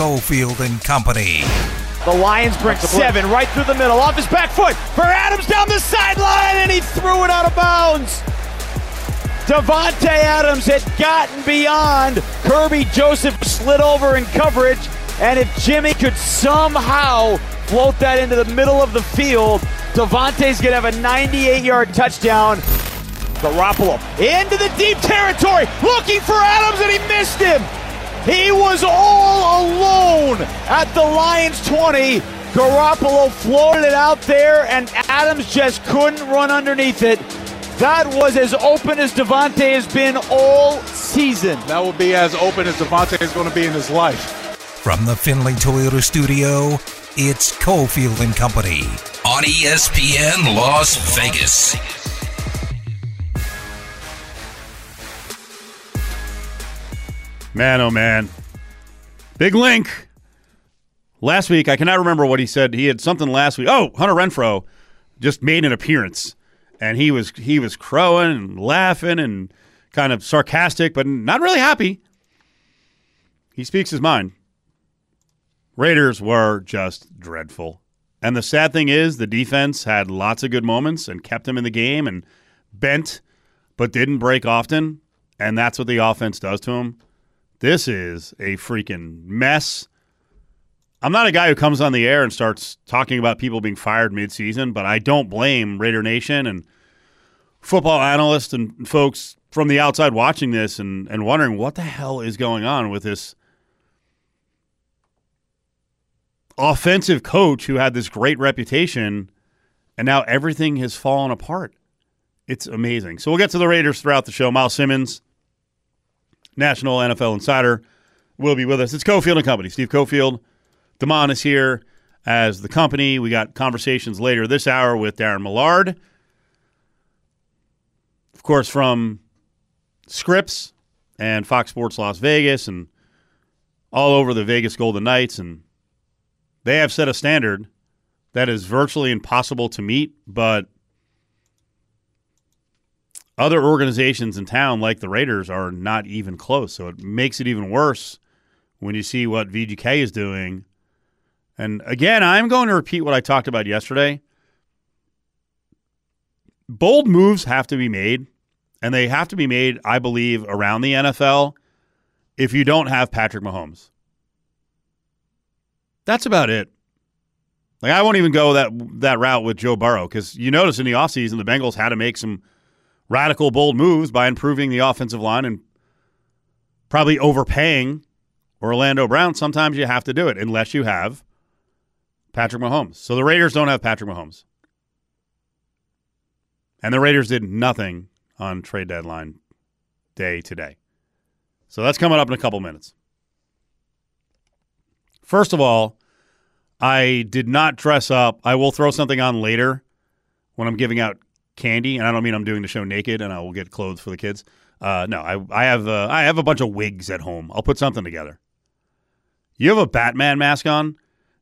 Cofield and Company. The Lions bring seven right through the middle, off his back foot for Adams down the sideline, and he threw it out of bounds. Davante Adams had gotten beyond. Kerby Joseph slid over in coverage, and if Jimmy could somehow float that into the middle of the field, Davante's gonna have a 98-yard touchdown. Garoppolo into the deep territory, looking for Adams, and he missed him. He was all alone at the Lions 20. Garoppolo floated it out there, and Adams just couldn't run underneath it. That was as open as Davante has been all season. That will be as open as Davante is going to be in his life. From the Findlay Toyota studio, it's Cofield and Company on ESPN Las Vegas. Man, oh man. Big link. Last week, I cannot remember what he said. He had something last week. Oh, Hunter Renfrow just made an appearance, and he was he was crowing and laughing and kind of sarcastic, but not really happy. He speaks his mind. Raiders were just dreadful. And the sad thing is, the defense had lots of good moments and kept them in the game and bent, but didn't break often. And that's what the offense does to them. This is a freaking mess. I'm not a guy who comes on the air and starts talking about people being fired midseason, but I don't blame Raider Nation and football analysts and folks from the outside watching this and, and wondering what the hell is going on with this offensive coach who had this great reputation, and now everything has fallen apart. It's amazing. So we'll get to the Raiders throughout the show. Myles Simmons national NFL insider, will be with us. It's Cofield and Company. Steve Cofield. Damon is here as the company. We got conversations later this hour with Daren Millard. Of course, from Scripps and Fox Sports Las Vegas and all over the Vegas Golden Knights. And they have set a standard that is virtually impossible to meet, but – other organizations in town, like the Raiders, are not even close. So it makes it even worse when you see what VGK is doing. And again, I'm going to repeat what I talked about yesterday. Bold moves have to be made, and they have to be made, I believe, around the NFL if you don't have Patrick Mahomes. That's about it. Like I won't even go that that route with Joe Burrow because you notice in the offseason the Bengals had to make some – radical, bold moves by improving the offensive line and probably overpaying Orlando Brown. Sometimes you have to do it unless you have Patrick Mahomes. So the Raiders don't have Patrick Mahomes. And the Raiders did nothing on trade deadline day today. So that's coming up in a couple minutes. First of all, I did not dress up. I will throw something on later when I'm giving out candy, and I don't mean I'm doing the show naked and I will get clothes for the kids. Uh, no, I, I have uh, I have a bunch of wigs at home. I'll put something together. You have a Batman mask on,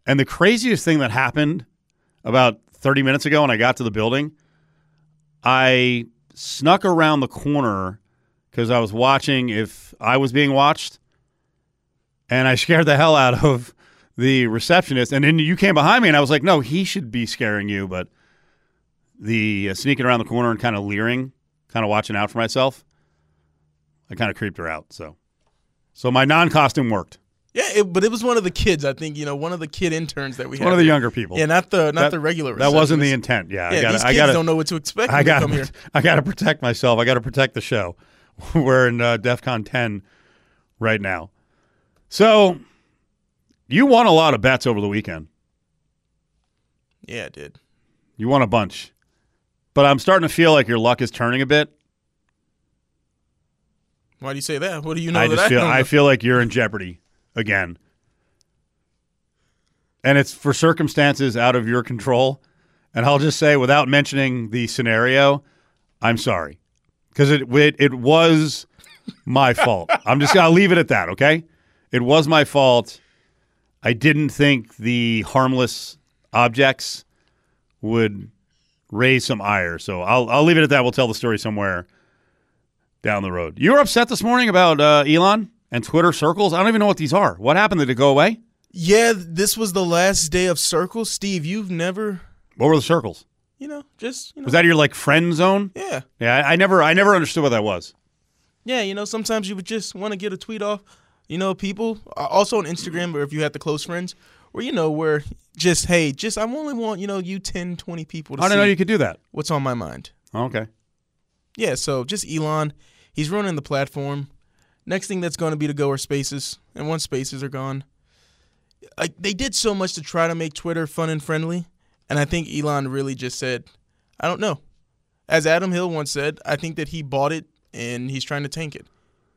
and the craziest thing that happened about 30 minutes ago when I got to the building, I snuck around the corner because I was watching if I was being watched, and I scared the hell out of the receptionist. And then you came behind me, and I was like, "No, he should be scaring you," but the uh, sneaking around the corner and kind of leering, kind of watching out for myself. I kind of creeped her out. So, so my non-costume worked. Yeah, it, but it was one of the kids. I think you know one of the kid interns that we had. One of the younger people. Yeah, not the not that, the regular. That wasn't the intent. Yeah, yeah. I gotta, these kids I gotta, don't know what to expect. I got. I got to protect myself. I got to protect the show. We're in uh, DefCon 10 right now. So, you won a lot of bets over the weekend. Yeah, I did. You won a bunch. But I'm starting to feel like your luck is turning a bit. Why do you say that? What do you know? I just I feel I feel like you're in jeopardy again, and it's for circumstances out of your control. And I'll just say, without mentioning the scenario, I'm sorry because it, it it was my fault. I'm just gonna leave it at that. Okay, it was my fault. I didn't think the harmless objects would raise some ire. So I'll I'll leave it at that. We'll tell the story somewhere down the road. You were upset this morning about uh, Elon and Twitter circles. I don't even know what these are. What happened? Did it go away? Yeah, this was the last day of circles. Steve, you've never, What were the circles? you know, just you know, Was that your like friend zone? yeah, Yeah, I, I never, I never understood what that was. yeah. You know, sometimes you would just want to get a tweet off. You know, people uh, also on Instagram, or if you had the close friends, where you know, where just hey, just I only want you know you 10, 20 people to I didn't know you could do that. what's on my mind. Okay. Yeah, so just Elon, he's running the platform. Next thing that's going to be to go are spaces, and once spaces are gone, like they did so much to try to make Twitter fun and friendly, and I think Elon really just said, I don't know. As Adam Hill once said, I think that he bought it and he's trying to tank it.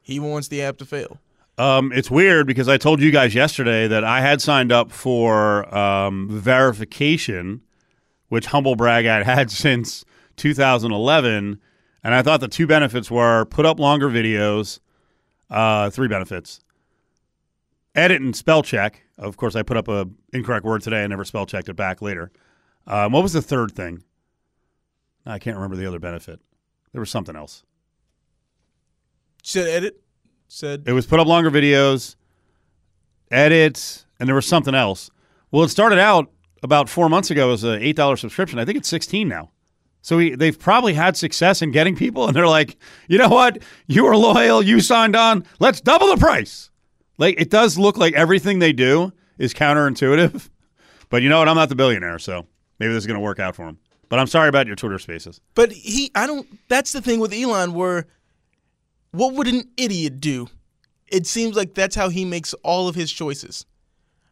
He wants the app to fail. Um, it's weird because I told you guys yesterday that I had signed up for um, verification, which humble brag had since 2011, and I thought the two benefits were put up longer videos, uh, three benefits, edit and spell check. Of course, I put up a incorrect word today. I never spell checked it back later. Um, what was the third thing? I can't remember the other benefit. There was something else. Said edit. Said It was put up longer videos, edits, and there was something else. Well, it started out about four months ago as an eight dollar subscription. I think it's sixteen now. So we, they've probably had success in getting people, and they're like, you know what? You are loyal. You signed on. Let's double the price. Like it does look like everything they do is counterintuitive, but you know what? I'm not the billionaire, so maybe this is going to work out for him. But I'm sorry about your Twitter Spaces. But he, I don't. That's the thing with Elon. Where, what would an idiot do? It seems like that's how he makes all of his choices.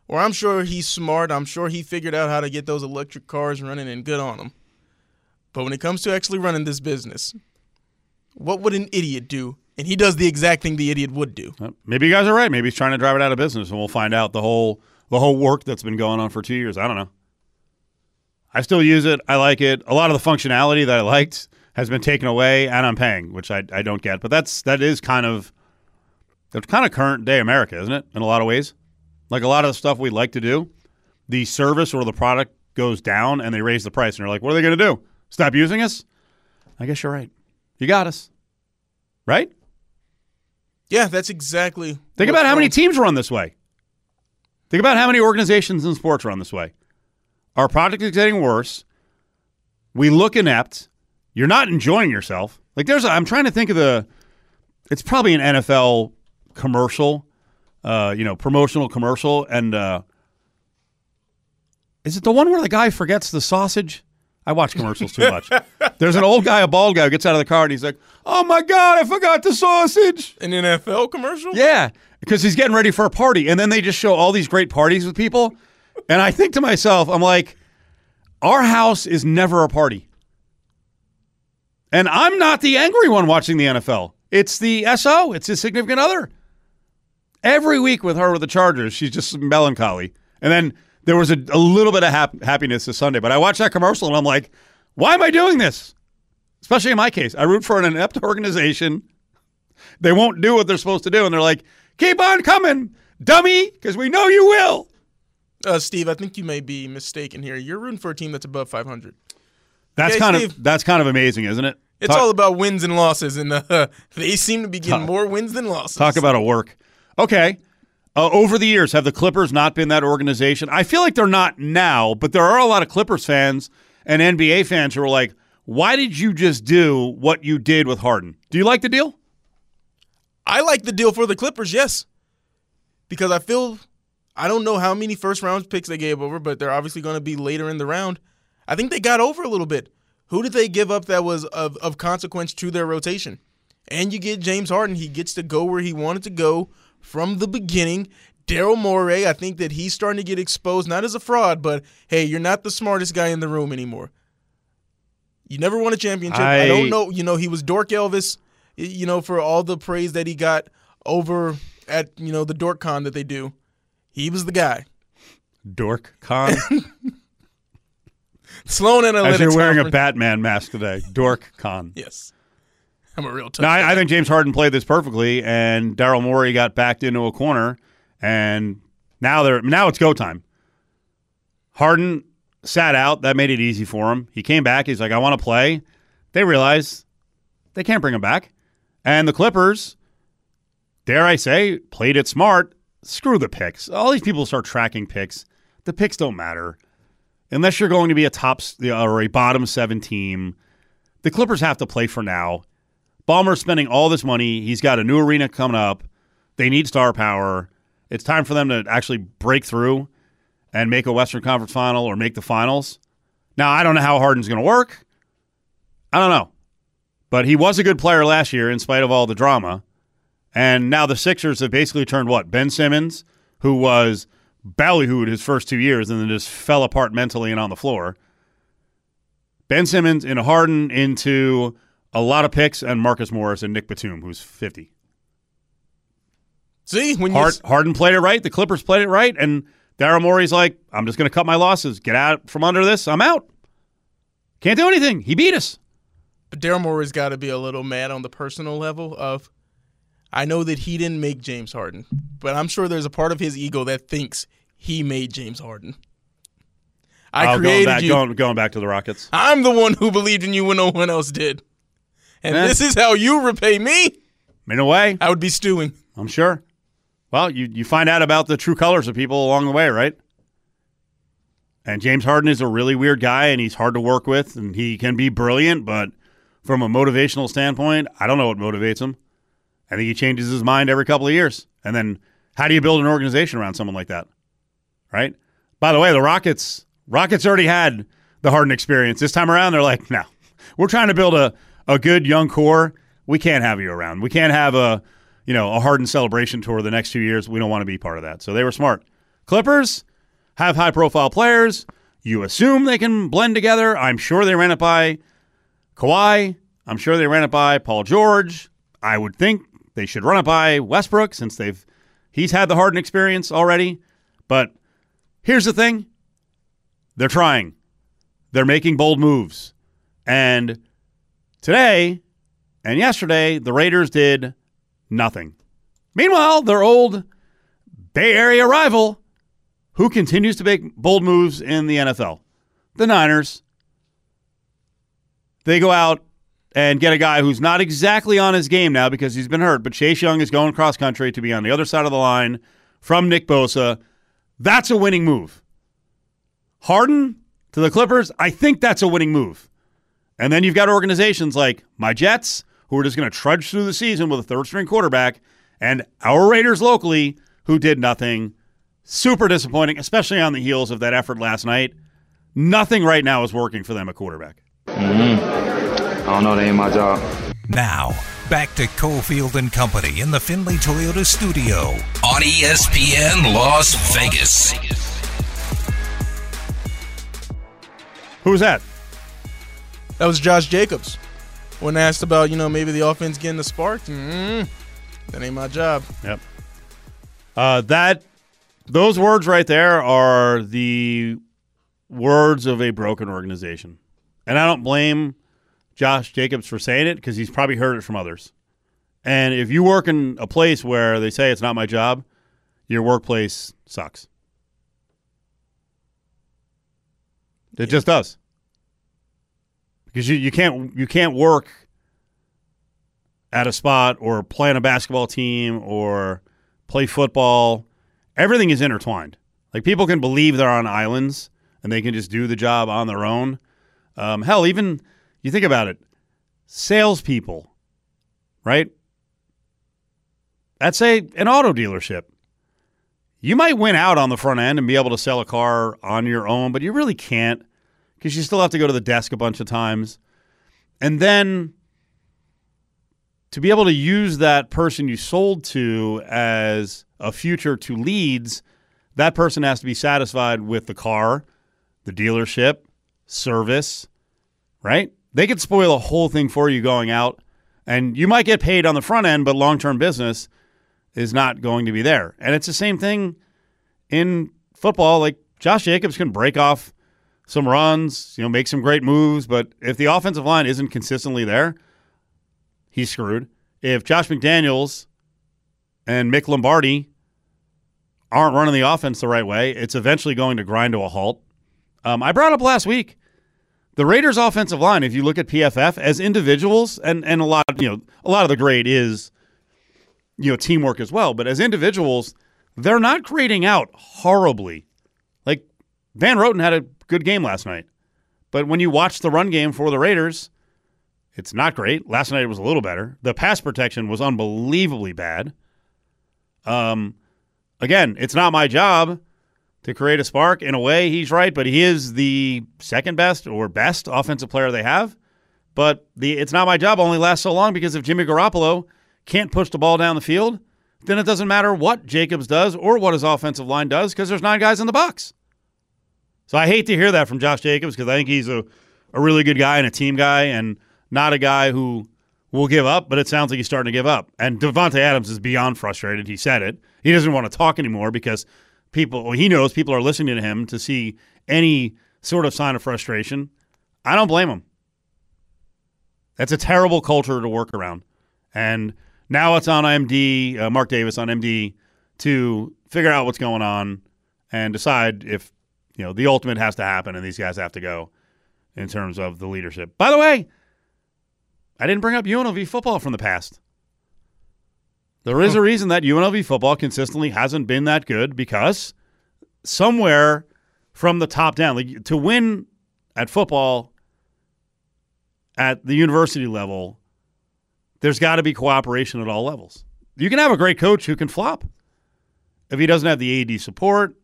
Or I'm sure he's smart. I'm sure he figured out how to get those electric cars running and good on them. But when it comes to actually running this business, what would an idiot do? And he does the exact thing the idiot would do. Maybe you guys are right. Maybe he's trying to drive it out of business, and we'll find out the whole the whole work that's been going on for two years. I don't know. I still use it. I like it. A lot of the functionality that I liked has been taken away, and I'm paying, which I, I don't get. But that's that is kind of that's kind of current day America, isn't it? In a lot of ways, like a lot of the stuff we like to do, the service or the product goes down, and they raise the price, and you're like, what are they going to do? Stop using us? I guess you're right. You got us, right? Yeah, that's exactly. Think about how many teams run this way. Think about how many organizations in sports run this way. Our product is getting worse. We look inept. You're not enjoying yourself. Like there's, a, I'm trying to think of the. It's probably an NFL commercial, uh, you know, promotional commercial, and uh, is it the one where the guy forgets the sausage? I watch commercials too much. There's an old guy, a bald guy, who gets out of the car and he's like, "Oh my god, I forgot the sausage." An NFL commercial? Yeah, because he's getting ready for a party, and then they just show all these great parties with people, and I think to myself, I'm like, our house is never a party, and I'm not the angry one watching the NFL. It's the SO. It's his significant other. Every week with her with the Chargers, she's just melancholy, and then there was a, a little bit of hap- happiness this Sunday. But I watched that commercial, and I'm like, why am I doing this? Especially in my case, I root for an inept organization they won't do what they're supposed to do, and they're like, "Keep on coming, dummy, because we know you will." Uh, Steve, I think you may be mistaken here. You're rooting for a team that's above 500. That's kind Steve. of that's kind of amazing, isn't it? It's talk, all about wins and losses, and uh, they seem to be getting Talk- more wins than losses. talk about a work. Okay, uh, over the years, have the Clippers not been that organization? I feel like they're not now, but there are a lot of Clippers fans and NBA fans who are like, "Why did you just do what you did with Harden? Do you like the deal?" I like the deal for the Clippers, yes, because I feel I don't know how many first round picks they gave over, but they're obviously going to be later in the round. I think they got over a little bit. Who did they give up that was of, of consequence to their rotation? And you get James Harden. He gets to go where he wanted to go from the beginning. Daryl Morey, I think that he's starting to get exposed, not as a fraud, but hey, you're not the smartest guy in the room anymore. You never won a championship. I, I- don't know. You know, he was Dork Elvis, you know, for all the praise that he got over at, you know, the Dork Con that they do. He was the guy. Dork con. Sloan Analytics. As you're wearing a Batman mask today, Dork con. Yes. I'm a real tough No, guy. I, I think James Harden played this perfectly, and Daryl Morey got backed into a corner, and now they're now it's go time. Harden sat out. That made it easy for him. He came back. He's like, I want to play. They realize they can't bring him back, and the Clippers, dare I say, played it smart. screw the picks. All these people start tracking picks. The picks don't matter unless you're going to be a top or a bottom seven team. The Clippers have to play for now. Ballmer's spending all this money. He's got a new arena coming up. They need star power. It's time for them to actually break through and make a Western Conference final or make the finals. Now, I don't know how Harden's going to work. I don't know. But he was a good player last year in spite of all the drama. And now the Sixers have basically turned what? Ben Simmons, who was ballyhooed his first two years and then just fell apart mentally and on the floor. Ben Simmons and Harden into a lot of picks and Marcus Morris and Nick Batum, who's 50. See, when you Hard, Harden played it right. The Clippers played it right. And Daryl Morey's like, I'm just going to cut my losses. Get out from under this. I'm out. Can't do anything. He beat us. But Daryl Morey's got to be a little mad on the personal level of I know that he didn't make James Harden, but I'm sure there's a part of his ego that thinks he made James Harden. I Oh, going created back, you. Going, going back to the Rockets. I'm the one who believed in you when no one else did. And this is how you repay me. In a way, I would be stewing. I'm sure. Well, you, you find out about the true colors of people along the way, right? And James Harden is a really weird guy, and he's hard to work with, and he can be brilliant, but from a motivational standpoint, I don't know what motivates him. I think he changes his mind every couple of years. And then how do you build an organization around someone like that? Right? By the way, the Rockets Rockets already had the Harden experience. This time around, they're like, no, we're trying to build a, a good young core. We can't have you around. We can't have a you know a Harden celebration tour the next two years. We don't want to be part of that. So they were smart. Clippers have high profile players. You assume they can blend together. I'm sure they ran it by Kawhi. I'm sure they ran it by Paul George. I would think they should run it by Westbrook since they've he's had the Harden experience already. But here's the thing. They're trying. They're making bold moves. And today and yesterday, the Raiders did nothing. Meanwhile, their old Bay Area rival, who continues to make bold moves in the NFL, the Niners, they go out and get a guy who's not exactly on his game now because he's been hurt, but Chase Young is going cross country to be on the other side of the line from Nick Bosa. That's a winning move. Harden to the Clippers, I think that's a winning move. And then you've got organizations like my Jets, who are just going to trudge through the season with a third string quarterback, and our Raiders locally, who did nothing. Super disappointing, especially on the heels of that effort last night. Nothing right now is working for them at quarterback. Mm-hmm. I don't know. That ain't my job. Now, back to Cofield and Company in the Findlay Toyota studio. On ESPN Las Vegas. Who was that? That was Josh Jacobs. When asked about, you know, maybe the offense getting a spark, mm, that ain't my job. Yep. Uh, that those words right there are the words of a broken organization, and I don't blame Josh Jacobs for saying it because he's probably heard it from others. And if you work in a place where they say it's not my job, your workplace sucks. It just does. Because you, you can't you can't work at a spot or play on a basketball team or play football. Everything is intertwined. Like people can believe they're on islands and they can just do the job on their own. Um, hell, even you think about it, salespeople, right? At say an auto dealership, you might win out on the front end and be able to sell a car on your own, but you really can't because you still have to go to the desk a bunch of times. And then to be able to use that person you sold to as a future to leads, that person has to be satisfied with the car, the dealership, service, right? They could spoil a whole thing for you going out, and you might get paid on the front end, but long term business is not going to be there. And it's the same thing in football. Like Josh Jacobs can break off some runs, you know, make some great moves, but if the offensive line isn't consistently there, he's screwed. If Josh McDaniels and Mick Lombardi aren't running the offense the right way, it's eventually going to grind to a halt. Um, I brought up last week the Raiders' offensive line. If you look at PFF as individuals, and and a lot, you know, a lot of the grade is you know teamwork as well, but as individuals, they're not grading out horribly. Like Van Roten had a good game last night, but when you watch the run game for the Raiders, it's not great. Last night it was a little better. The pass protection was unbelievably bad. Um, again, it's not my job to create a spark. In a way, he's right, but he is the second best or best offensive player they have. But the it's not my job only lasts so long because if Jimmy Garoppolo can't push the ball down the field, then it doesn't matter what Jacobs does or what his offensive line does because there's nine guys in the box. So I hate to hear that from Josh Jacobs because I think he's a, a really good guy and a team guy and not a guy who will give up, but it sounds like he's starting to give up. And Davante Adams is beyond frustrated. He said it. He doesn't want to talk anymore because people, well, he knows people are listening to him to see any sort of sign of frustration. I don't blame him. That's a terrible culture to work around. And now it's on MD, uh, Mark Davis on MD, to figure out what's going on and decide if you know the ultimate has to happen and these guys have to go in terms of the leadership. By the way, I didn't bring up UNLV football from the past. There is a reason that UNLV football consistently hasn't been that good because somewhere from the top down, like to win at football at the university level, there's got to be cooperation at all levels. You can have a great coach who can flop if he doesn't have the AD support,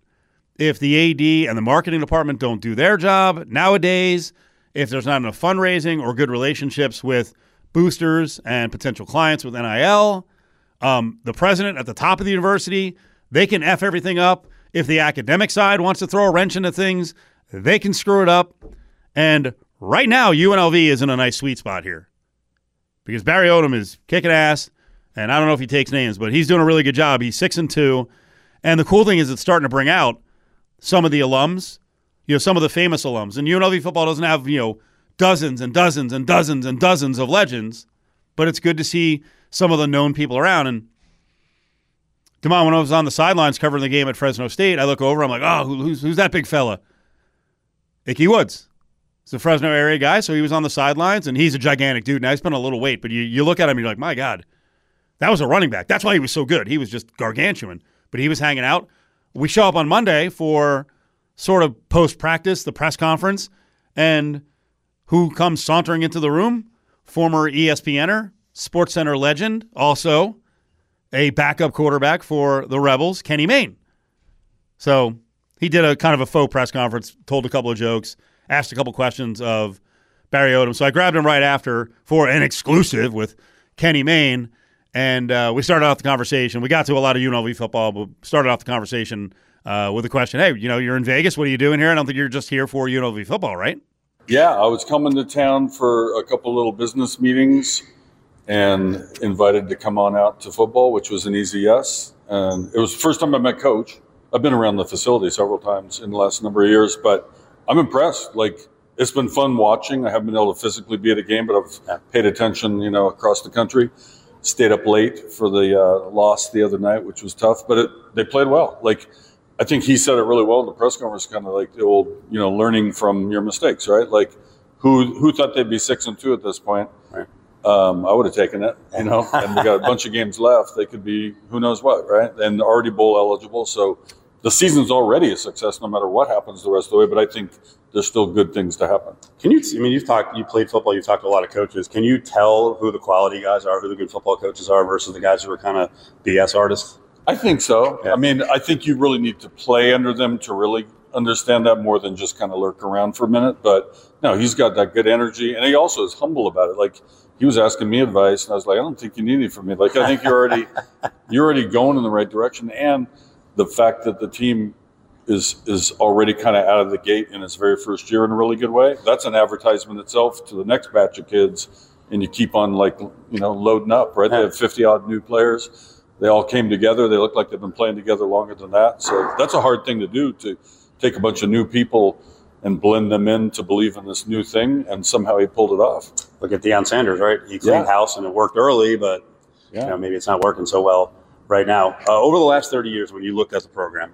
if the AD and the marketing department don't do their job nowadays, if there's not enough fundraising or good relationships with boosters and potential clients with NIL, um, the president at the top of the university, they can F everything up. If the academic side wants to throw a wrench into things, they can screw it up. And right now, UNLV is in a nice sweet spot here because Barry Odom is kicking ass, and I don't know if he takes names, but he's doing a really good job. He's six and two, and the cool thing is it's starting to bring out some of the alums, you know, some of the famous alums. And UNLV football doesn't have you know dozens and dozens and dozens and dozens of legends, but it's good to see some of the known people around. And come on, when I was on the sidelines covering the game at Fresno State, I look over, I'm like, oh, who's who's that big fella? Ickey Woods. He's a Fresno area guy, so he was on the sidelines, and he's a gigantic dude. Now he's been a little weight, but you, you look at him, you're like, my God, that was a running back. That's why he was so good. He was just gargantuan, but he was hanging out. We show up on Monday for sort of post practice, the press conference, and who comes sauntering into the room? Former ESPNer, Sports Center legend, also a backup quarterback for the Rebels, Kenny Mayne. So he did a kind of a faux press conference, told a couple of jokes asked a couple questions of Barry Odom. So I grabbed him right after for an exclusive with Kenny Mayne. And uh, we started off the conversation. We got to a lot of UNLV football, but started off the conversation uh, with a question Hey, you know, you're in Vegas. What are you doing here? I don't think you're just here for UNLV football, right? Yeah, I was coming to town for a couple little business meetings and invited to come on out to football, which was an easy yes. And it was the first time I met Coach. I've been around the facility several times in the last number of years, but I'm impressed. Like it's been fun watching. I haven't been able to physically be at a game, but I've paid attention, you know, across the country. Stayed up late for the uh, loss the other night, which was tough, but it, they played well. Like I think he said it really well in the press conference, kind of like the old, you know, learning from your mistakes, right? Like who who thought they'd be six and two at this point? Right. Um, I would have taken it, you know. and we got a bunch of games left. They could be who knows what, right? And already bowl eligible, so the season's already a success no matter what happens the rest of the way. But I think there's still good things to happen. Can you? I mean, you've talked, you played football, you've talked to a lot of coaches. Can you tell who the quality guys are, who the good football coaches are, versus the guys who are kind of BS artists? I think so. Yeah. I mean, I think you really need to play under them to really understand that more than just kind of lurk around for a minute. But no, he's got that good energy, and he also is humble about it. Like he was asking me advice, and I was like, I don't think you need any from me. Like I think you're already you're already going in the right direction, and the fact that the team is is already kind of out of the gate in its very first year in a really good way. That's an advertisement itself to the next batch of kids, and you keep on like you know loading up. Right, they have fifty odd new players. They all came together. They look like they've been playing together longer than that. So that's a hard thing to do to take a bunch of new people and blend them in to believe in this new thing. And somehow he pulled it off. Look at Deion Sanders, right? He cleaned yeah. house and it worked early, but yeah. you know, maybe it's not working so well right now. Uh, over the last 30 years, when you looked at the program,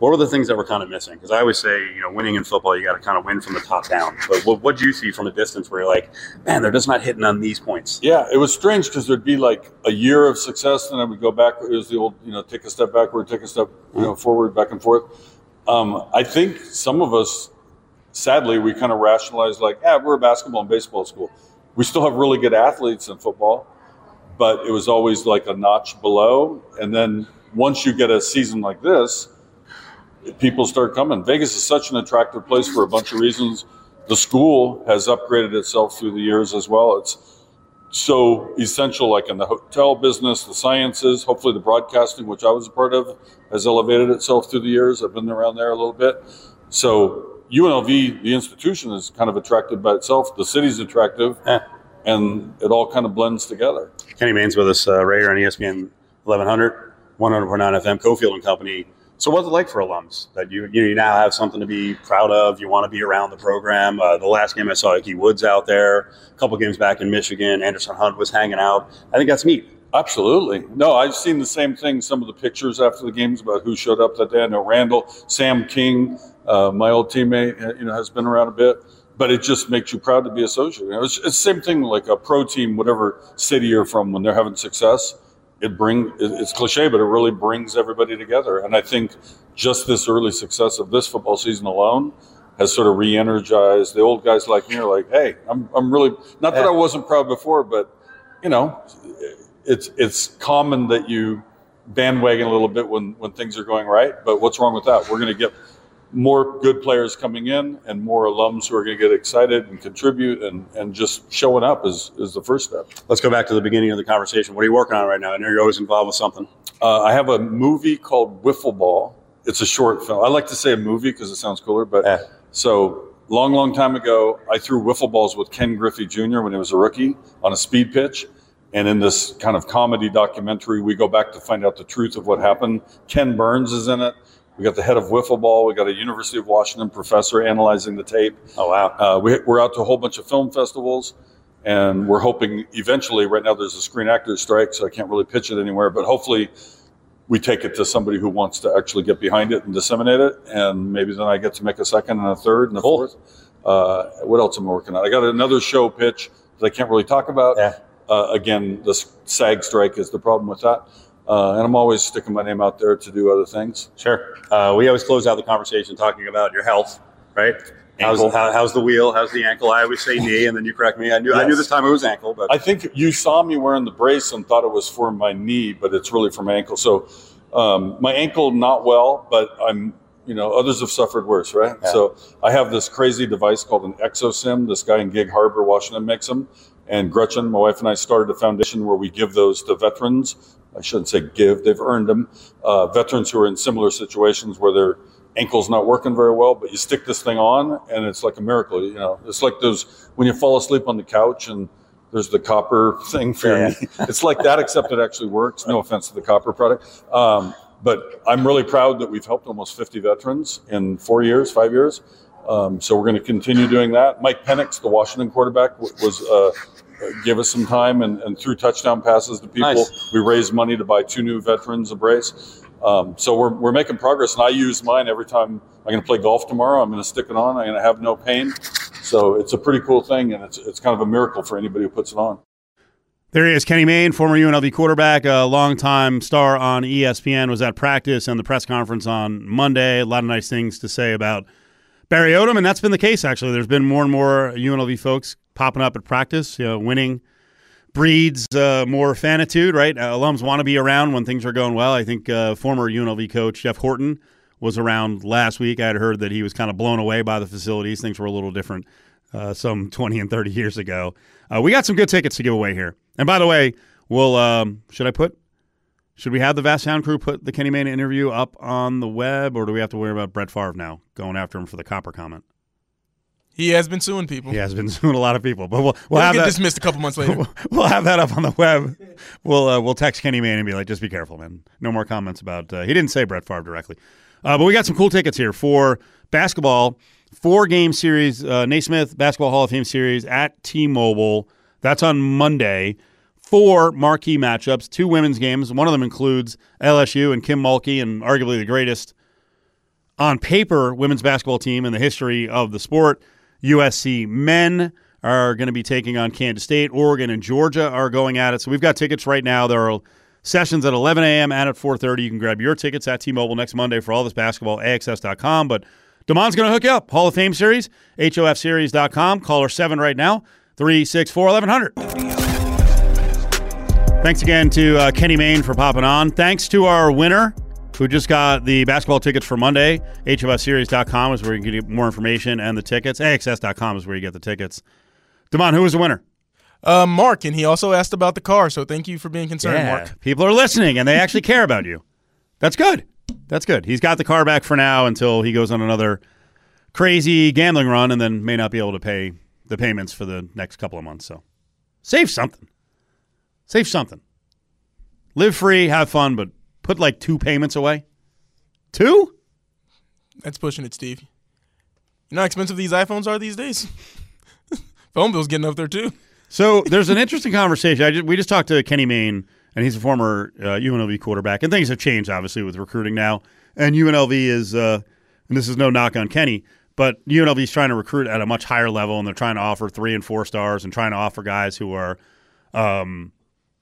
What were the things that were kind of missing? Because I always say, you know, winning in football, you got to kind of win from the top down. But what what do you see from a distance where you're like, man, they're just not hitting on these points? Yeah, it was strange because there'd be like a year of success, and then we would go back. It was the old, you know, take a step backward, take a step, you know, forward, back and forth. Um, I think some of us, sadly, we kind of rationalize like, yeah, we're a basketball and baseball school. We still have really good athletes in football, but it was always like a notch below. And then once you get a season like this, people start coming. Vegas is such an attractive place for a bunch of reasons. The school has upgraded itself through the years as well. It's so essential, like in the hotel business, the sciences, hopefully the broadcasting, which I was a part of, has elevated itself through the years. I've been around there a little bit. So UNLV, the institution, is kind of attractive by itself. The city's attractive, and it all kind of blends together. Kenny Mayne's with us uh, right here on ESPN 1100, 100.9 FM, Cofield and Company. So, what's it like for alums that you you, know, you now have something to be proud of? You want to be around the program. Uh, the last game I saw Ickey Woods out there. A couple games back in Michigan, Anderson Hunt was hanging out. I think that's neat. Absolutely. No, I've seen the same thing. Some of the pictures after the games about who showed up that day. I know Randall, Sam King, uh, my old teammate, uh, you know, has been around a bit. But it just makes you proud to be associated. You know, it's, it's the same thing like a pro team, whatever city you're from, when they're having success it bring it's cliche, but it really brings everybody together. And I think just this early success of this football season alone has sort of re-energized the old guys like me are like, hey, I'm I'm really not that I wasn't proud before, but you know, it's it's common that you bandwagon a little bit when when things are going right. But what's wrong with that? We're going to get more good players coming in and more alums who are going to get excited and contribute and, and just showing up is, is the first step. Let's go back to the beginning of the conversation. What are you working on right now? I know you're always involved with something. Uh, I have a movie called Wiffle Ball. It's a short film. I like to say a movie because it sounds cooler, but Yeah. so long, long time ago, I threw wiffle balls with Ken Griffey Jr. when he was a rookie on a speed pitch. And in this kind of comedy documentary, we go back to find out the truth of what happened. Ken Burns is in it. We got the head of wiffle ball. We got a University of Washington professor analyzing the tape. Oh wow! Uh, we, we're out to a whole bunch of film festivals, and we're hoping eventually. Right now, there's a Screen Actors strike, so I can't really pitch it anywhere. But hopefully, we take it to somebody who wants to actually get behind it and disseminate it, and maybe then I get to make a second and a third and a fourth. Uh, what else am I working on? I got another show pitch that I can't really talk about. Yeah. Uh, again, the SAG strike is the problem with that. Uh, and I'm always sticking my name out there to do other things. Sure. Uh, we always close out the conversation talking about your health, right? How's, how, how's the wheel? How's the ankle? I always say knee, and then you correct me. I knew I knew this time it was ankle, but I think you saw me wearing the brace and thought it was for my knee, but it's really for my ankle. So um, my ankle not well, but I'm you know others have suffered worse, right? Yeah. So I have this crazy device called an ExoSym. This guy in Gig Harbor, Washington, makes them. And Gretchen, my wife and I started a foundation where we give those to veterans. I shouldn't say give; they've earned them. Uh, veterans who are in similar situations where their ankle's not working very well, but you stick this thing on, and it's like a miracle. You know, it's like those when you fall asleep on the couch and there's the copper thing for Yeah. It's like that, except it actually works. No offense to the copper product. Um, but I'm really proud that we've helped almost 50 veterans in four years, five years. Um, so we're going to continue doing that. Mike Penix, the Washington quarterback, was uh, give us some time and, and threw touchdown passes to people. Nice. We raised money to buy two new veterans a brace. Um, so we're, we're making progress, and I use mine every time I'm going to play golf tomorrow. I'm going to stick it on. I'm going to have no pain. So it's a pretty cool thing, and it's it's kind of a miracle for anybody who puts it on. There he is, Kenny Mayne, former UNLV quarterback, a longtime star on ESPN, was at practice and the press conference on Monday. A lot of nice things to say about Barry Odom, and that's been the case, actually. There's been more and more UNLV folks popping up at practice, you know, winning breeds uh, more fanitude, right? Uh, alums want to be around when things are going well. I think uh, former UNLV coach Jeff Horton was around last week. I had heard that he was kind of blown away by the facilities. Things were a little different uh, some 20 and 30 years ago. Uh, we got some good tickets to give away here. And by the way, we'll um, should I put should we have the Vast Sound crew put the Kenny Mayne interview up on the web, or do we have to worry about Brett Favre now going after him for the copper comment? He has been suing people. He has been suing a lot of people, but we'll we'll He'll have get that dismissed a couple months later. we'll have that up on the web. We'll uh, we'll text Kenny Mayne and be like, just be careful, man. No more comments about. Uh, he didn't say Brett Favre directly, uh, but we got some cool tickets here for basketball. Four game series, uh, Naismith Basketball Hall of Fame series at T-Mobile. That's on Monday. Four marquee matchups, two women's games. One of them includes LSU and Kim Mulkey, and arguably the greatest on paper women's basketball team in the history of the sport. USC men are going to be taking on Kansas State. Oregon and Georgia are going at it. So we've got tickets right now. There are sessions at 11 a.m. and at 4.30. You can grab your tickets at T-Mobile next Monday for all this basketball, AXS.com. But DeMond's going to hook you up. Hall of Fame Series, HOFseries.com. Caller 7 right now, 364 1100. Thanks again to uh, Kenny Mayne for popping on. Thanks to our winner who just got the basketball tickets for Monday. HOFseries.com is where you can get more information and the tickets. AXS.com is where you get the tickets. Damon, who was the winner? Uh, Mark, and he also asked about the car, so thank you for being concerned, Yeah, Mark. People are listening and they actually care about you. That's good. That's good. He's got the car back for now until he goes on another crazy gambling run and then may not be able to pay the payments for the next couple of months. So save something. Save something. Live free, have fun, but put like two payments away. Two? That's pushing it, Steve. You know how expensive these iPhones are these days? Phone bill's getting up there, too. So there's an interesting conversation. I just, we just talked to Kenny Mayne, and he's a former uh, UNLV quarterback, and things have changed obviously with recruiting now. And UNLV is, uh, and this is no knock on Kenny, but UNLV is trying to recruit at a much higher level, and they're trying to offer three and four stars, and trying to offer guys who are, um,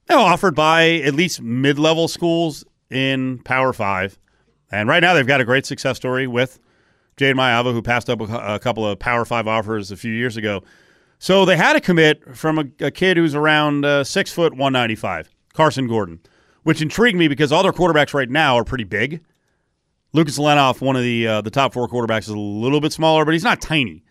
you know, offered by at least mid-level schools in Power Five. And right now, they've got a great success story with Jade Maiava, who passed up a, couple of Power Five offers a few years ago. So they had a commit from a, a kid who's around uh, six foot one ninety five, Carson Gordon, which intrigued me because all their quarterbacks right now are pretty big. Lucas Lenoff, one of the uh, the top four quarterbacks, is a little bit smaller, but he's not tiny.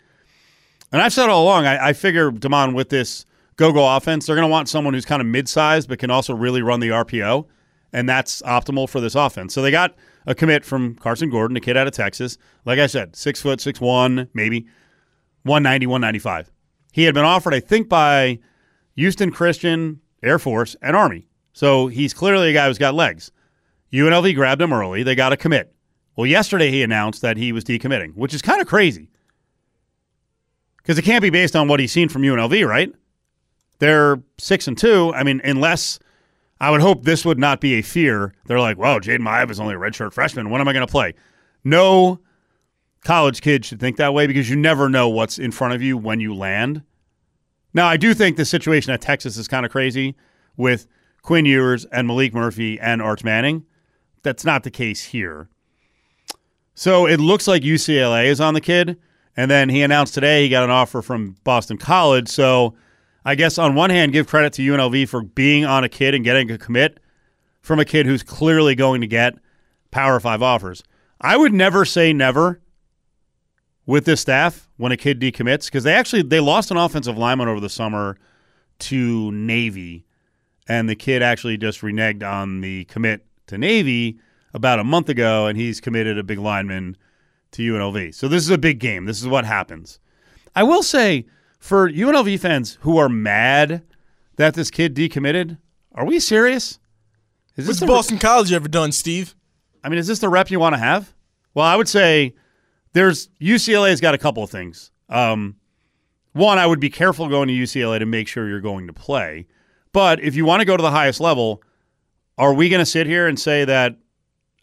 And I've said all along, I, I figure Demond with this go-go offense, they're going to want someone who's kind of mid-sized but can also really run the RPO, and that's optimal for this offense. So they got a commit from Carson Gordon, a kid out of Texas. Like I said, six foot, six one, maybe 190, 195. He had been offered, I think, by Houston Christian, Air Force, and Army. So he's clearly a guy who's got legs. UNLV grabbed him early. They got a commit. Well, yesterday he announced that he was decommitting, which is kind of crazy. Because it can't be based on what he's seen from UNLV, right? They're six and two. I mean, unless I would hope this would not be a fear. They're like, "Wow, Jayden Maiava is only a redshirt freshman. When am I going to play?" No college kid should think that way because you never know what's in front of you when you land. Now, I do think the situation at Texas is kind of crazy with Quinn Ewers and Maalik Murphy and Arch Manning. That's not the case here. So it looks like UCLA is on the kid. And then he announced today he got an offer from Boston College. So I guess on one hand, give credit to UNLV for being on a kid and getting a commit from a kid who's clearly going to get Power Five offers. I would never say never with this staff when a kid decommits because they actually they lost an offensive lineman over the summer to Navy, and the kid actually just reneged on the commit to Navy about a month ago, and he's committed a big lineman to UNLV. So this is a big game. This is what happens. I will say for UNLV fans who are mad that this kid decommitted, are we serious? Is What's the Boston College ever done, Steve? I mean, is this the rep you want to have? Well, I would say there's UCLA's got a couple of things. Um, one, I would be careful going to UCLA to make sure you're going to play. But if you want to go to the highest level, are we going to sit here and say that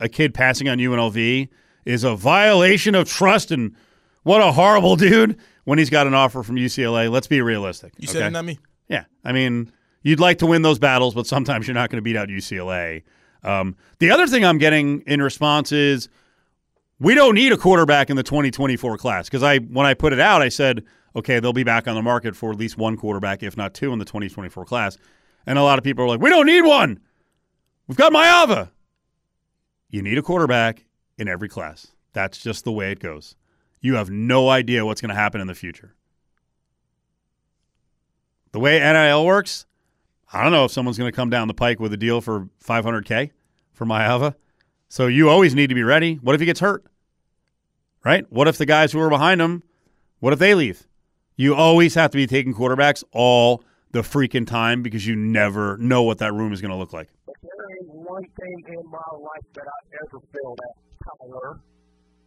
a kid passing on UNLV is a violation of trust and what a horrible dude when he's got an offer from UCLA? Let's be realistic. You said it, not me. Yeah. I mean, you'd like to win those battles, but sometimes you're not going to beat out UCLA. Um, the other thing I'm getting in response is we don't need a quarterback in the 2024 class because I when I put it out, I said, okay, they'll be back on the market for at least one quarterback, if not two, in the 2024 class. And a lot of people are like, we don't need one. We've got Maiava. You need a quarterback in every class. That's just the way it goes. You have no idea what's going to happen in the future. The way NIL works, I don't know if someone's going to come down the pike with a deal for 500K for Maiava. So you always need to be ready. What if he gets hurt? Right? What if the guys who are behind him, what if they leave? You always have to be taking quarterbacks all the freaking time because you never know what that room is going to look like. There ain't one thing in my life that I ever felt that power.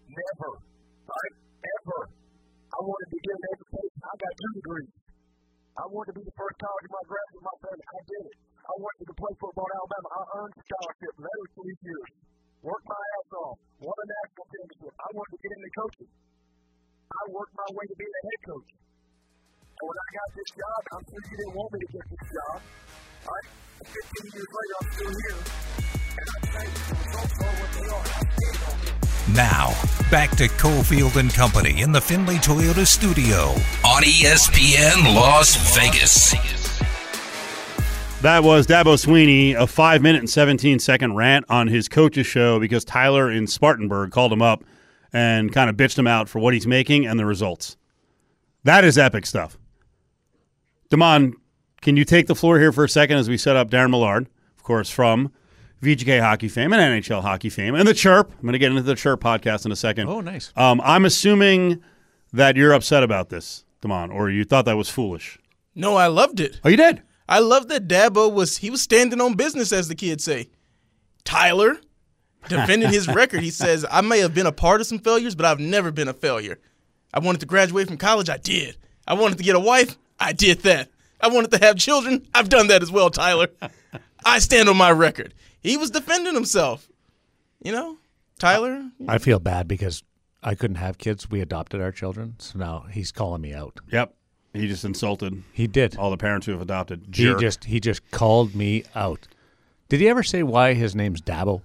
Never. Right? I wanted to get an education. I got two degrees. I wanted to be the first college in my graduate in my family. I did it. I wanted to play football at Alabama. I earned scholarship for every three years. worked my ass off, won a national championship. I wanted to get into coaching. I worked my way to being a head coach. And when I got this job, I'm sure you didn't want me to get this job. Right, 15 years later, I'm still here. And I you, the results are what they are. I stand on it. Now, back to Cofield and Company in the Findlay Toyota studio. On ESPN Las Vegas. That was Dabo Swinney, a five minute and 17 second rant on his coach's show because Tyler in Spartanburg called him up and kind of bitched him out for what he's making and the results. That is epic stuff. Damon, can you take the floor here for a second as we set up Daren Millard, of course, from VGK hockey fame and NHL hockey fame and the Chirp? I'm going to get into the Chirp podcast in a second. Oh, nice. Um, I'm assuming that you're upset about this, Damon, or you thought that was foolish. No, I loved it. Oh, you did? I loved that Dabo was he was standing on business, as the kids say. Tyler defending his record. He says, "I may have been a part of some failures, but I've never been a failure. I wanted to graduate from college. I did. I wanted to get a wife. I did that. I wanted to have children. I've done that as well, Tyler. I stand on my record. He was defending himself. You know, Tyler. I feel bad because I couldn't have kids. We adopted our children, so now he's calling me out. Yep. He just insulted He did. all the parents who have adopted. He just he just called me out. Did he ever say why his name's Dabo?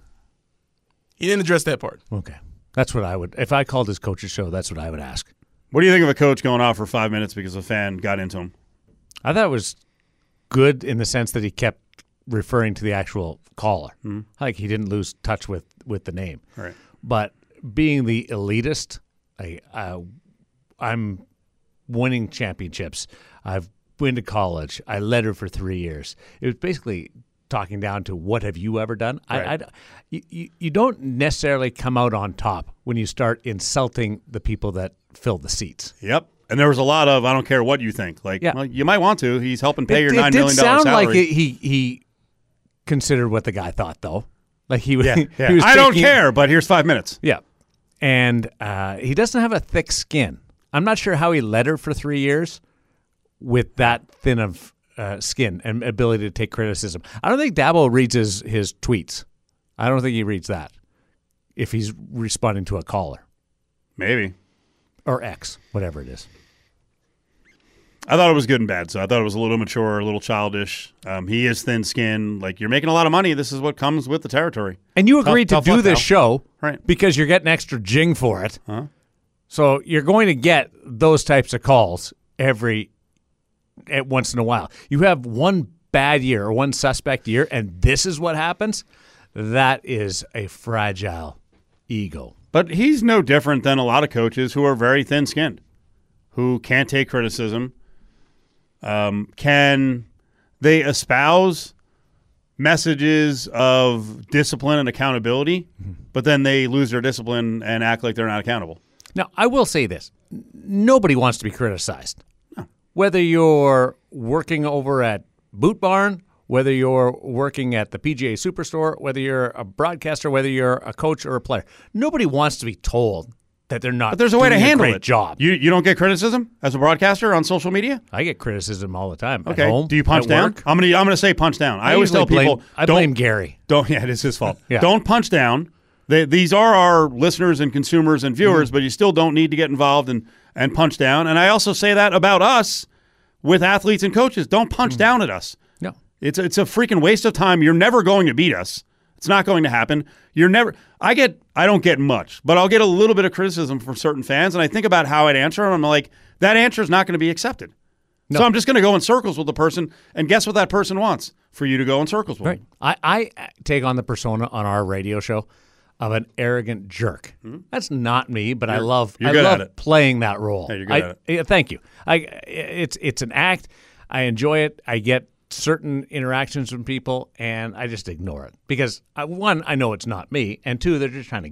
He didn't address that part. Okay, that's what I would. If I called his coach's show, that's what I would ask. What do you think of a coach going off for five minutes because a fan got into him? I thought it was good in the sense that he kept referring to the actual caller, hmm. like he didn't lose touch with with the name. Right. But being the elitist, I, I I'm winning championships. I've been to college. I led her for three years. It was basically talking down to what have you ever done. Right. I, I, you- you, don't necessarily come out on top when you start insulting the people that fill the seats. Yep. And there was a lot of I don't care what you think. Like, Yeah. well, you might want to. He's helping pay it, your it nine million dollar sound like he he considered what the guy thought though. Like he was. yeah, he was I don't care, but here's five minutes. Yeah, and uh, he doesn't have a thick skin. I'm not sure how he led her for three years with that thin of uh, skin and ability to take criticism. I don't think Dabo reads his his tweets. I don't think he reads that if he's responding to a caller Maybe. or X, whatever it is. I thought it was good and bad. So I thought it was a little immature, a little childish. Um, he is thin skinned. Like you're making a lot of money. This is what comes with the territory. And you agreed tough to do this pal. show Right. because you're getting extra jing for it. Huh? So you're going to get those types of calls every at once in a while. You have one bad year or one suspect year, and this is what happens. That is a fragile ego. But he's no different than a lot of coaches who are very thin skinned, who can't take criticism. Um, can they espouse messages of discipline and accountability, but then they lose their discipline and act like they're not accountable? Now, I will say this nobody wants to be criticized. Whether you're working over at Boot Barn, whether you're working at the PGA Superstore, whether you're a broadcaster, whether you're a coach or a player, nobody wants to be told that they're not. But there's a way to handle it. Job. You you don't get criticism as a broadcaster on social media. I get criticism all the time. Okay. At home, Do you punch down? work. I'm gonna I'm gonna say punch down. I, always usually tell people I don't blame Gary. don't. Yeah, it is his fault. Yeah. Don't punch down. They, these are our listeners and consumers and Mm-hmm. viewers, but you still don't need to get involved and and punch down. And I also say that about us with athletes and coaches. Don't punch Mm. down at us. No. It's it's a freaking waste of time. You're never going to beat us. It's not going to happen. You're never. I get. I don't get much, but I'll get a little bit of criticism from certain fans, and I think about how I'd answer, and I'm like, that answer is not going to be accepted. So I'm just going to go in circles with the person, and guess what that person wants for you to go in circles with. Right. I, I uh, take on the persona on our radio show of an arrogant jerk. Hmm? That's not me, but I? You're- love I love at it. playing that role. Yeah, you're good I- at it. yeah, thank you. I it's it's an act. I enjoy it. I get certain interactions from people, and I just ignore it because I, one, I know it's not me, and two, they're just trying to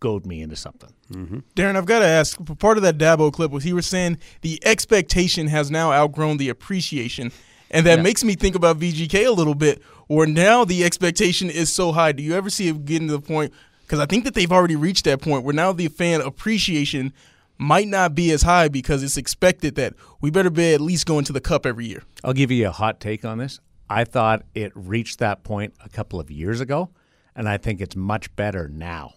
goad me into something. Mm-hmm. Daren, I've got to ask. Part of that Dabo clip was he was saying the expectation has now outgrown the appreciation, and that Yeah. makes me think about VGK a little bit. Where now the expectation is so high. Do you ever see it getting to the point? Because I think that they've already reached that point where now the fan appreciation might not be as high because it's expected that we better be at least going to the cup every year. I'll give you a hot take on this. I thought it reached that point a couple of years ago, and I think it's much better now.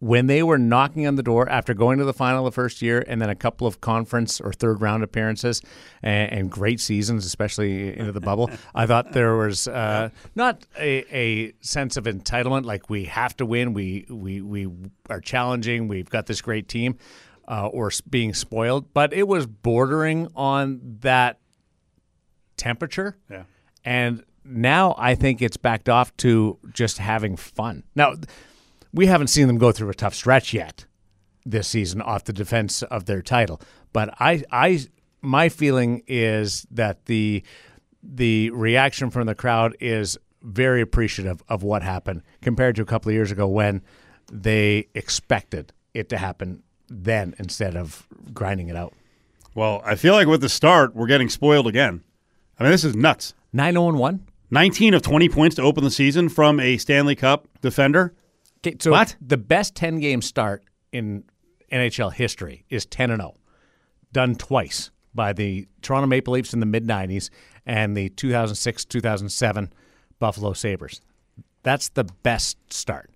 When they were knocking on the door after going to the final the first year and then a couple of conference or third round appearances and, and great seasons, especially into the bubble, I thought there was uh, not a, a sense of entitlement like we have to win, we, we, we are challenging, we've got this great team, uh, or being spoiled, but it was bordering on that temperature. Yeah. And now I think it's backed off to just having fun. Now, we haven't seen them go through a tough stretch yet this season off the defense of their title, but I, I, my feeling is that the the reaction from the crowd is very appreciative of what happened compared to a couple of years ago when they expected it to happen then instead of grinding it out. Well, I feel like with the start, we're getting spoiled again. I mean, this is nuts. 9 0 1? 19 of 20 points to open the season from a Stanley Cup defender. Okay, so What? the best 10 game start in NHL history is 10 and 0, done twice by the Toronto Maple Leafs in the mid 90s and the 2006 2007 Buffalo Sabres. That's the best start.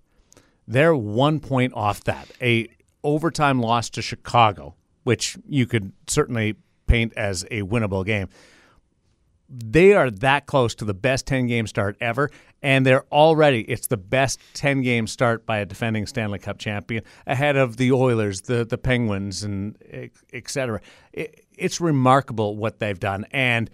They're one point off that. A overtime loss to Chicago, which you could certainly paint as a winnable game they are that close to the best 10 game start ever and they're already it's the best 10 game start by a defending Stanley Cup champion ahead of the Oilers the the Penguins and etc it, it's remarkable what they've done and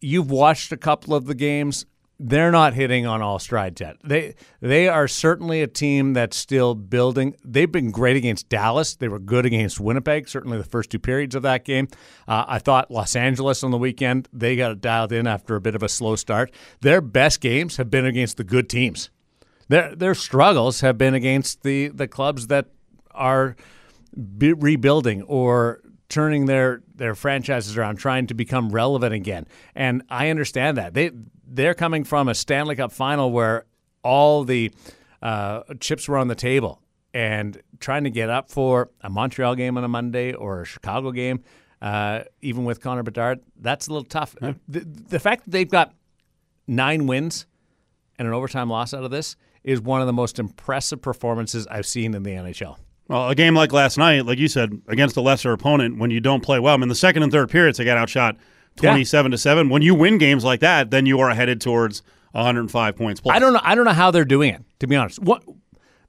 you've watched a couple of the games they're not hitting on all strides yet. They they are certainly a team that's still building. They've been great against Dallas. They were good against Winnipeg. Certainly the first two periods of that game. Uh, I thought Los Angeles on the weekend they got dialed in after a bit of a slow start. Their best games have been against the good teams. Their their struggles have been against the the clubs that are be rebuilding or turning their their franchises around, trying to become relevant again. And I understand that they they're coming from a Stanley Cup final where all the uh, chips were on the table, and trying to get up for a Montreal game on a Monday or a Chicago game, uh, even with Connor Bedard, that's a little tough. The, the fact that they've got nine wins and an overtime loss out of this is one of the most impressive performances I've seen in the NHL. Well, a game like last night, like you said, against a lesser opponent, when you don't play well, I mean, the second and third periods, they got outshot twenty-seven to seven. When you win games like that, then you are headed towards 105 points plus. I don't know. I don't know how they're doing it. To be honest, what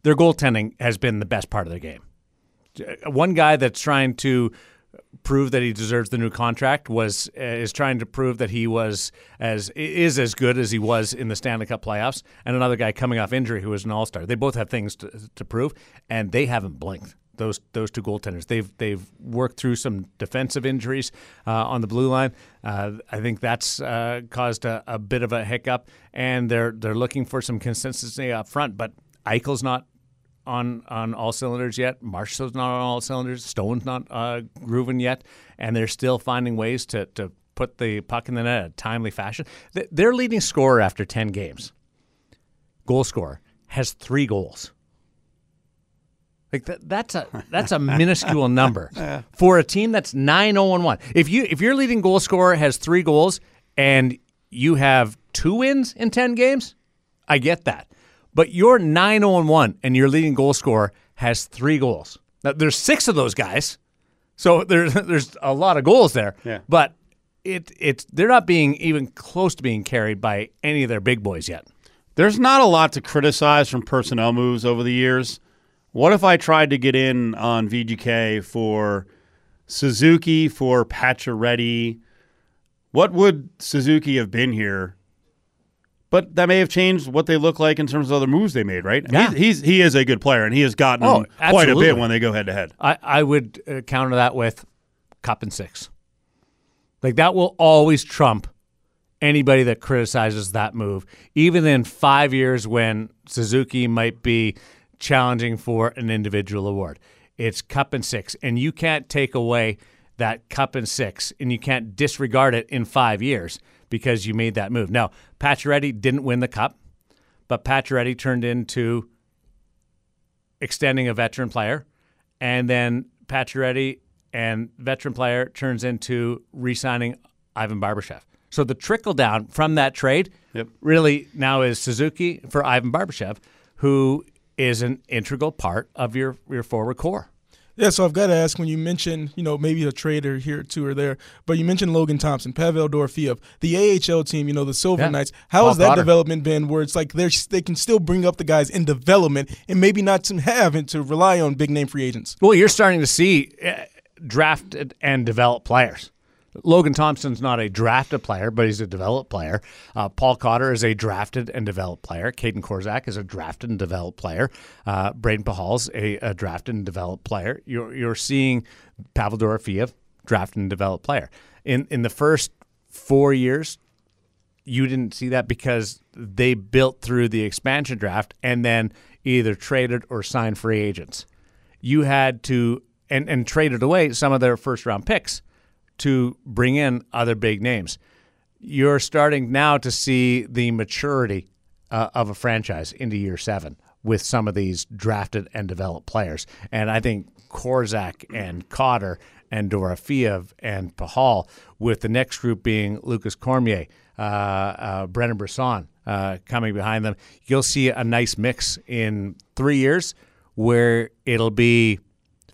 their goaltending has been the best part of their game. One guy that's trying to prove that he deserves the new contract was uh, is trying to prove that he was as is as good as he was in the Stanley Cup playoffs, and another guy coming off injury who was an All Star. They both have things to, to prove, and they haven't blinked. Those those two goaltenders. They've they've worked through some defensive injuries uh, on the blue line. Uh, I think that's uh, caused a, a bit of a hiccup, and they're they're looking for some consistency up front. But Eichel's not on on all cylinders yet. Marshall's not on all cylinders. Stone's not uh, grooving yet, and they're still finding ways to to put the puck in the net in a timely fashion. Th- Their leading scorer after ten games, goal scorer, has three goals. Like that, that's a that's a minuscule number for a team that's nine oh zero and one. If you if your leading goal scorer has three goals and you have two wins in ten games, I get that. But you're nine oh zero and one, and your leading goal scorer has three goals. Now there's six of those guys, so there's there's a lot of goals there. Yeah. But it it's they're not being even close to being carried by any of their big boys yet. There's not a lot to criticize from personnel moves over the years. What if I tried to get in on VGK for Suzuki, for Pacioretty? What would Suzuki have been here? But that may have changed what they look like in terms of other moves they made, right? Yeah. He's, he's he is a good player, and he has gotten Oh, quite a bit when they go head to head. I, I would uh, counter that with cup and six. Like that will always trump anybody that criticizes that move, even in five years when Suzuki might be challenging for an individual award. It's cup and six, and you can't take away that cup and six, and you can't disregard it in five years because you made that move. Now, Pacioretty didn't win the cup, but Pacioretty turned into extending a veteran player, and then Pacioretty and veteran player turns into re-signing Ivan Barbashev. So the trickle down from that trade really now is Suzuki for Ivan Barbashev, who is an integral part of your, your forward core. Yeah, so I've got to ask when you mentioned, you know, maybe a trader here, two or there, but you mentioned Logan Thompson, Pavel Dorofeev, the AHL team, you know, the Silver Yeah. Knights. How has that Cotter. development been where it's like they're, they can still bring up the guys in development and maybe not to have and to rely on big name free agents? Well, you're starting to see uh, drafted and developed players. Logan Thompson's not a drafted player, but he's a developed player. Uh, Paul Cotter is a drafted and developed player. Kaedan Korczak is a drafted and developed player. Uh, Braden Pahal's a, a drafted and developed player. You're, you're seeing Pavel Dorofeev, drafted and developed player. In in the first four years, you didn't see that because they built through the expansion draft and then either traded or signed free agents. You had to and, and traded away some of their first round picks to bring in other big names. You're starting now to see the maturity uh, of a franchise into year seven with some of these drafted and developed players. And I think Korczak and Cotter and Dorofeev and Pahal, with the next group being Lucas Cormier, uh, uh, Brendan Brisson uh, coming behind them, you'll see a nice mix in three years where it'll be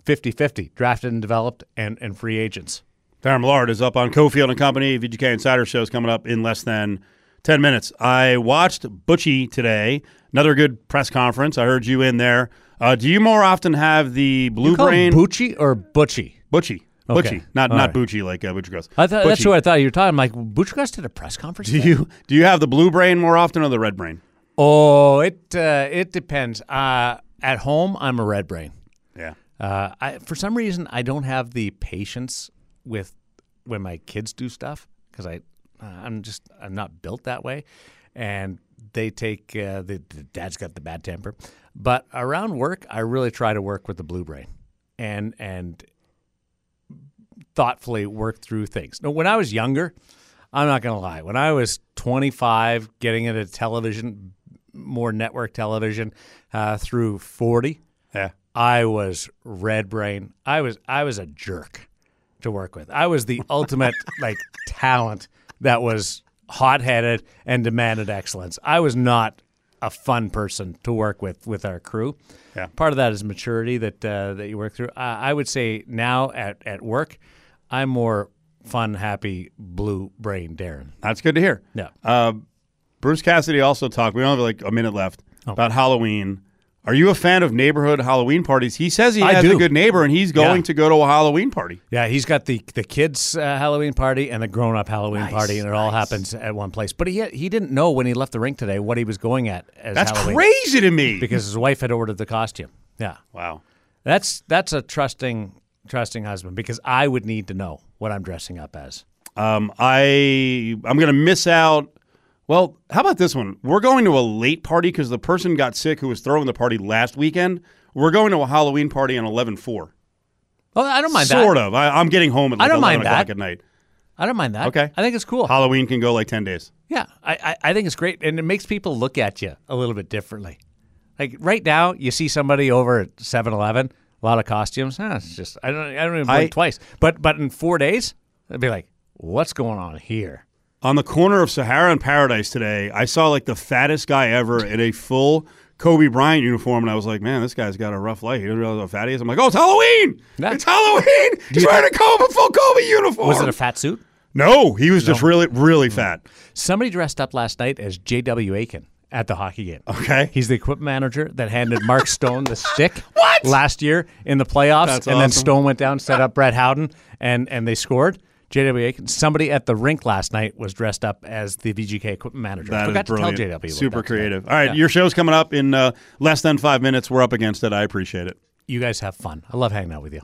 50 50 drafted and developed and, and free agents. Daren Millard is up on Cofield and Company. VGK Insider Show is coming up in less than 10 minutes. I watched Butchie today. Another good press conference. I heard you in there. Uh, do you more often have the blue You brain? Bucci or Butchie? Butchie. Okay. Butchie. Not All not right. Bucci like uh, Butcher Gross. I thought that's Butchie. what I thought you were talking. I'm like, Butchie did a press conference. Do today? you do you have the blue brain more often or the red brain? Oh, it uh, it depends. Uh, at home, I'm a red brain. Yeah. Uh, I, for some reason, I don't have the patience with when my kids do stuff because I I'm just I'm not built that way, and they take uh, the, the dad's got the bad temper. But around work, I really try to work with the blue brain, and and thoughtfully work through things. Now, when I was younger, I'm not going to lie. When I was 25, getting into television, more network television, uh, through 40, yeah, I was red brain. I was I was a jerk to work with. I was the ultimate like talent that was hot headed and demanded excellence. I was not a fun person to work with with our crew. Yeah. Part of that is maturity that uh, that you work through. I I would say now at, at work, I'm more fun, happy, blue brain Daren. That's good to hear. Yeah. Uh, Bruce Cassidy also talked. We only have like a minute left about Halloween. Are you a fan of neighborhood Halloween parties? He says he I has do. a good neighbor and he's going Yeah. to go to a Halloween party. Yeah, he's got the the kids uh, Halloween party and the grown up Halloween party, and it all happens at one place. But he he didn't know when he left the rink today what he was going at as That's Halloween crazy to me. because his wife had ordered the costume. Yeah, Wow. that's that's a trusting trusting husband because I would need to know what I'm dressing up as. Um, I I'm gonna miss out. Well, how about this one? We're going to a late party because the person got sick who was throwing the party last weekend. We're going to a Halloween party on eleven four. Oh, I don't mind Sort that. Sort of. I, I'm getting home at I don't 11 mind o'clock that. at night. I don't mind that. Okay. I think it's cool. Halloween can go like ten days. Yeah, I, I, I think it's great, and it makes people look at you a little bit differently. Like right now, you see somebody over at 7-Eleven, a lot of costumes. Eh, it's just I don't I don't even blink I- twice. But but in four days, I'd be like, what's going on here? On the corner of Sahara and Paradise today, I saw like the fattest guy ever in a full Kobe Bryant uniform, and I was like, "Man, this guy's got a rough life." He doesn't realize how fat he is. I'm like, "Oh, it's Halloween! It's Halloween! He's wearing a Kobe full Kobe uniform." Was it a fat suit? No, he was just really, really fat. Somebody dressed up last night as J.W. Aiken at the hockey game. Okay. He's the equipment manager that handed Mark Stone the stick last year in the playoffs. That's and then awesome. Stone went down, set up Brett Howden, and, and they scored. J.W. Aiken. Somebody at the rink last night was dressed up as the VGK equipment manager. That is Forgot to tell J.W. Super creative. All right, Yeah. your show's coming up in uh, less than five minutes. We're up against it. I appreciate it. You guys have fun. I love hanging out with you.